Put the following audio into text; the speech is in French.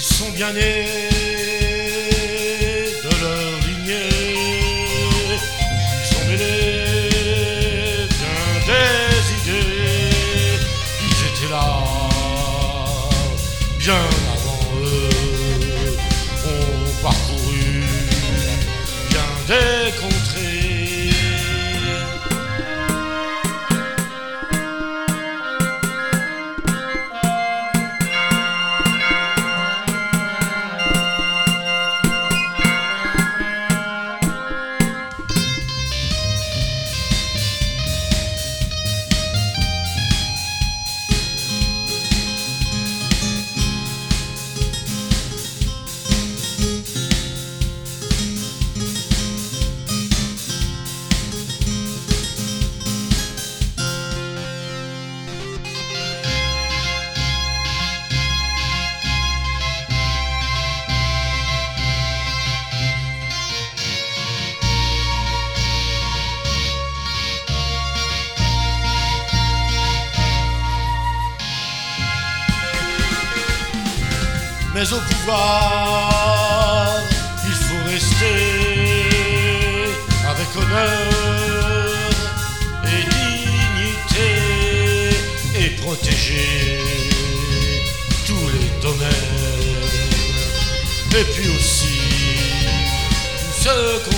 Ils sont bien nés de leur lignée. Ils ont mêlé bien des idées. Ils étaient là bien avant eux. Ont parcouru bien des Mais au pouvoir, il faut rester avec honneur et dignité et protéger tous les domaines. Et puis aussi ce qu'on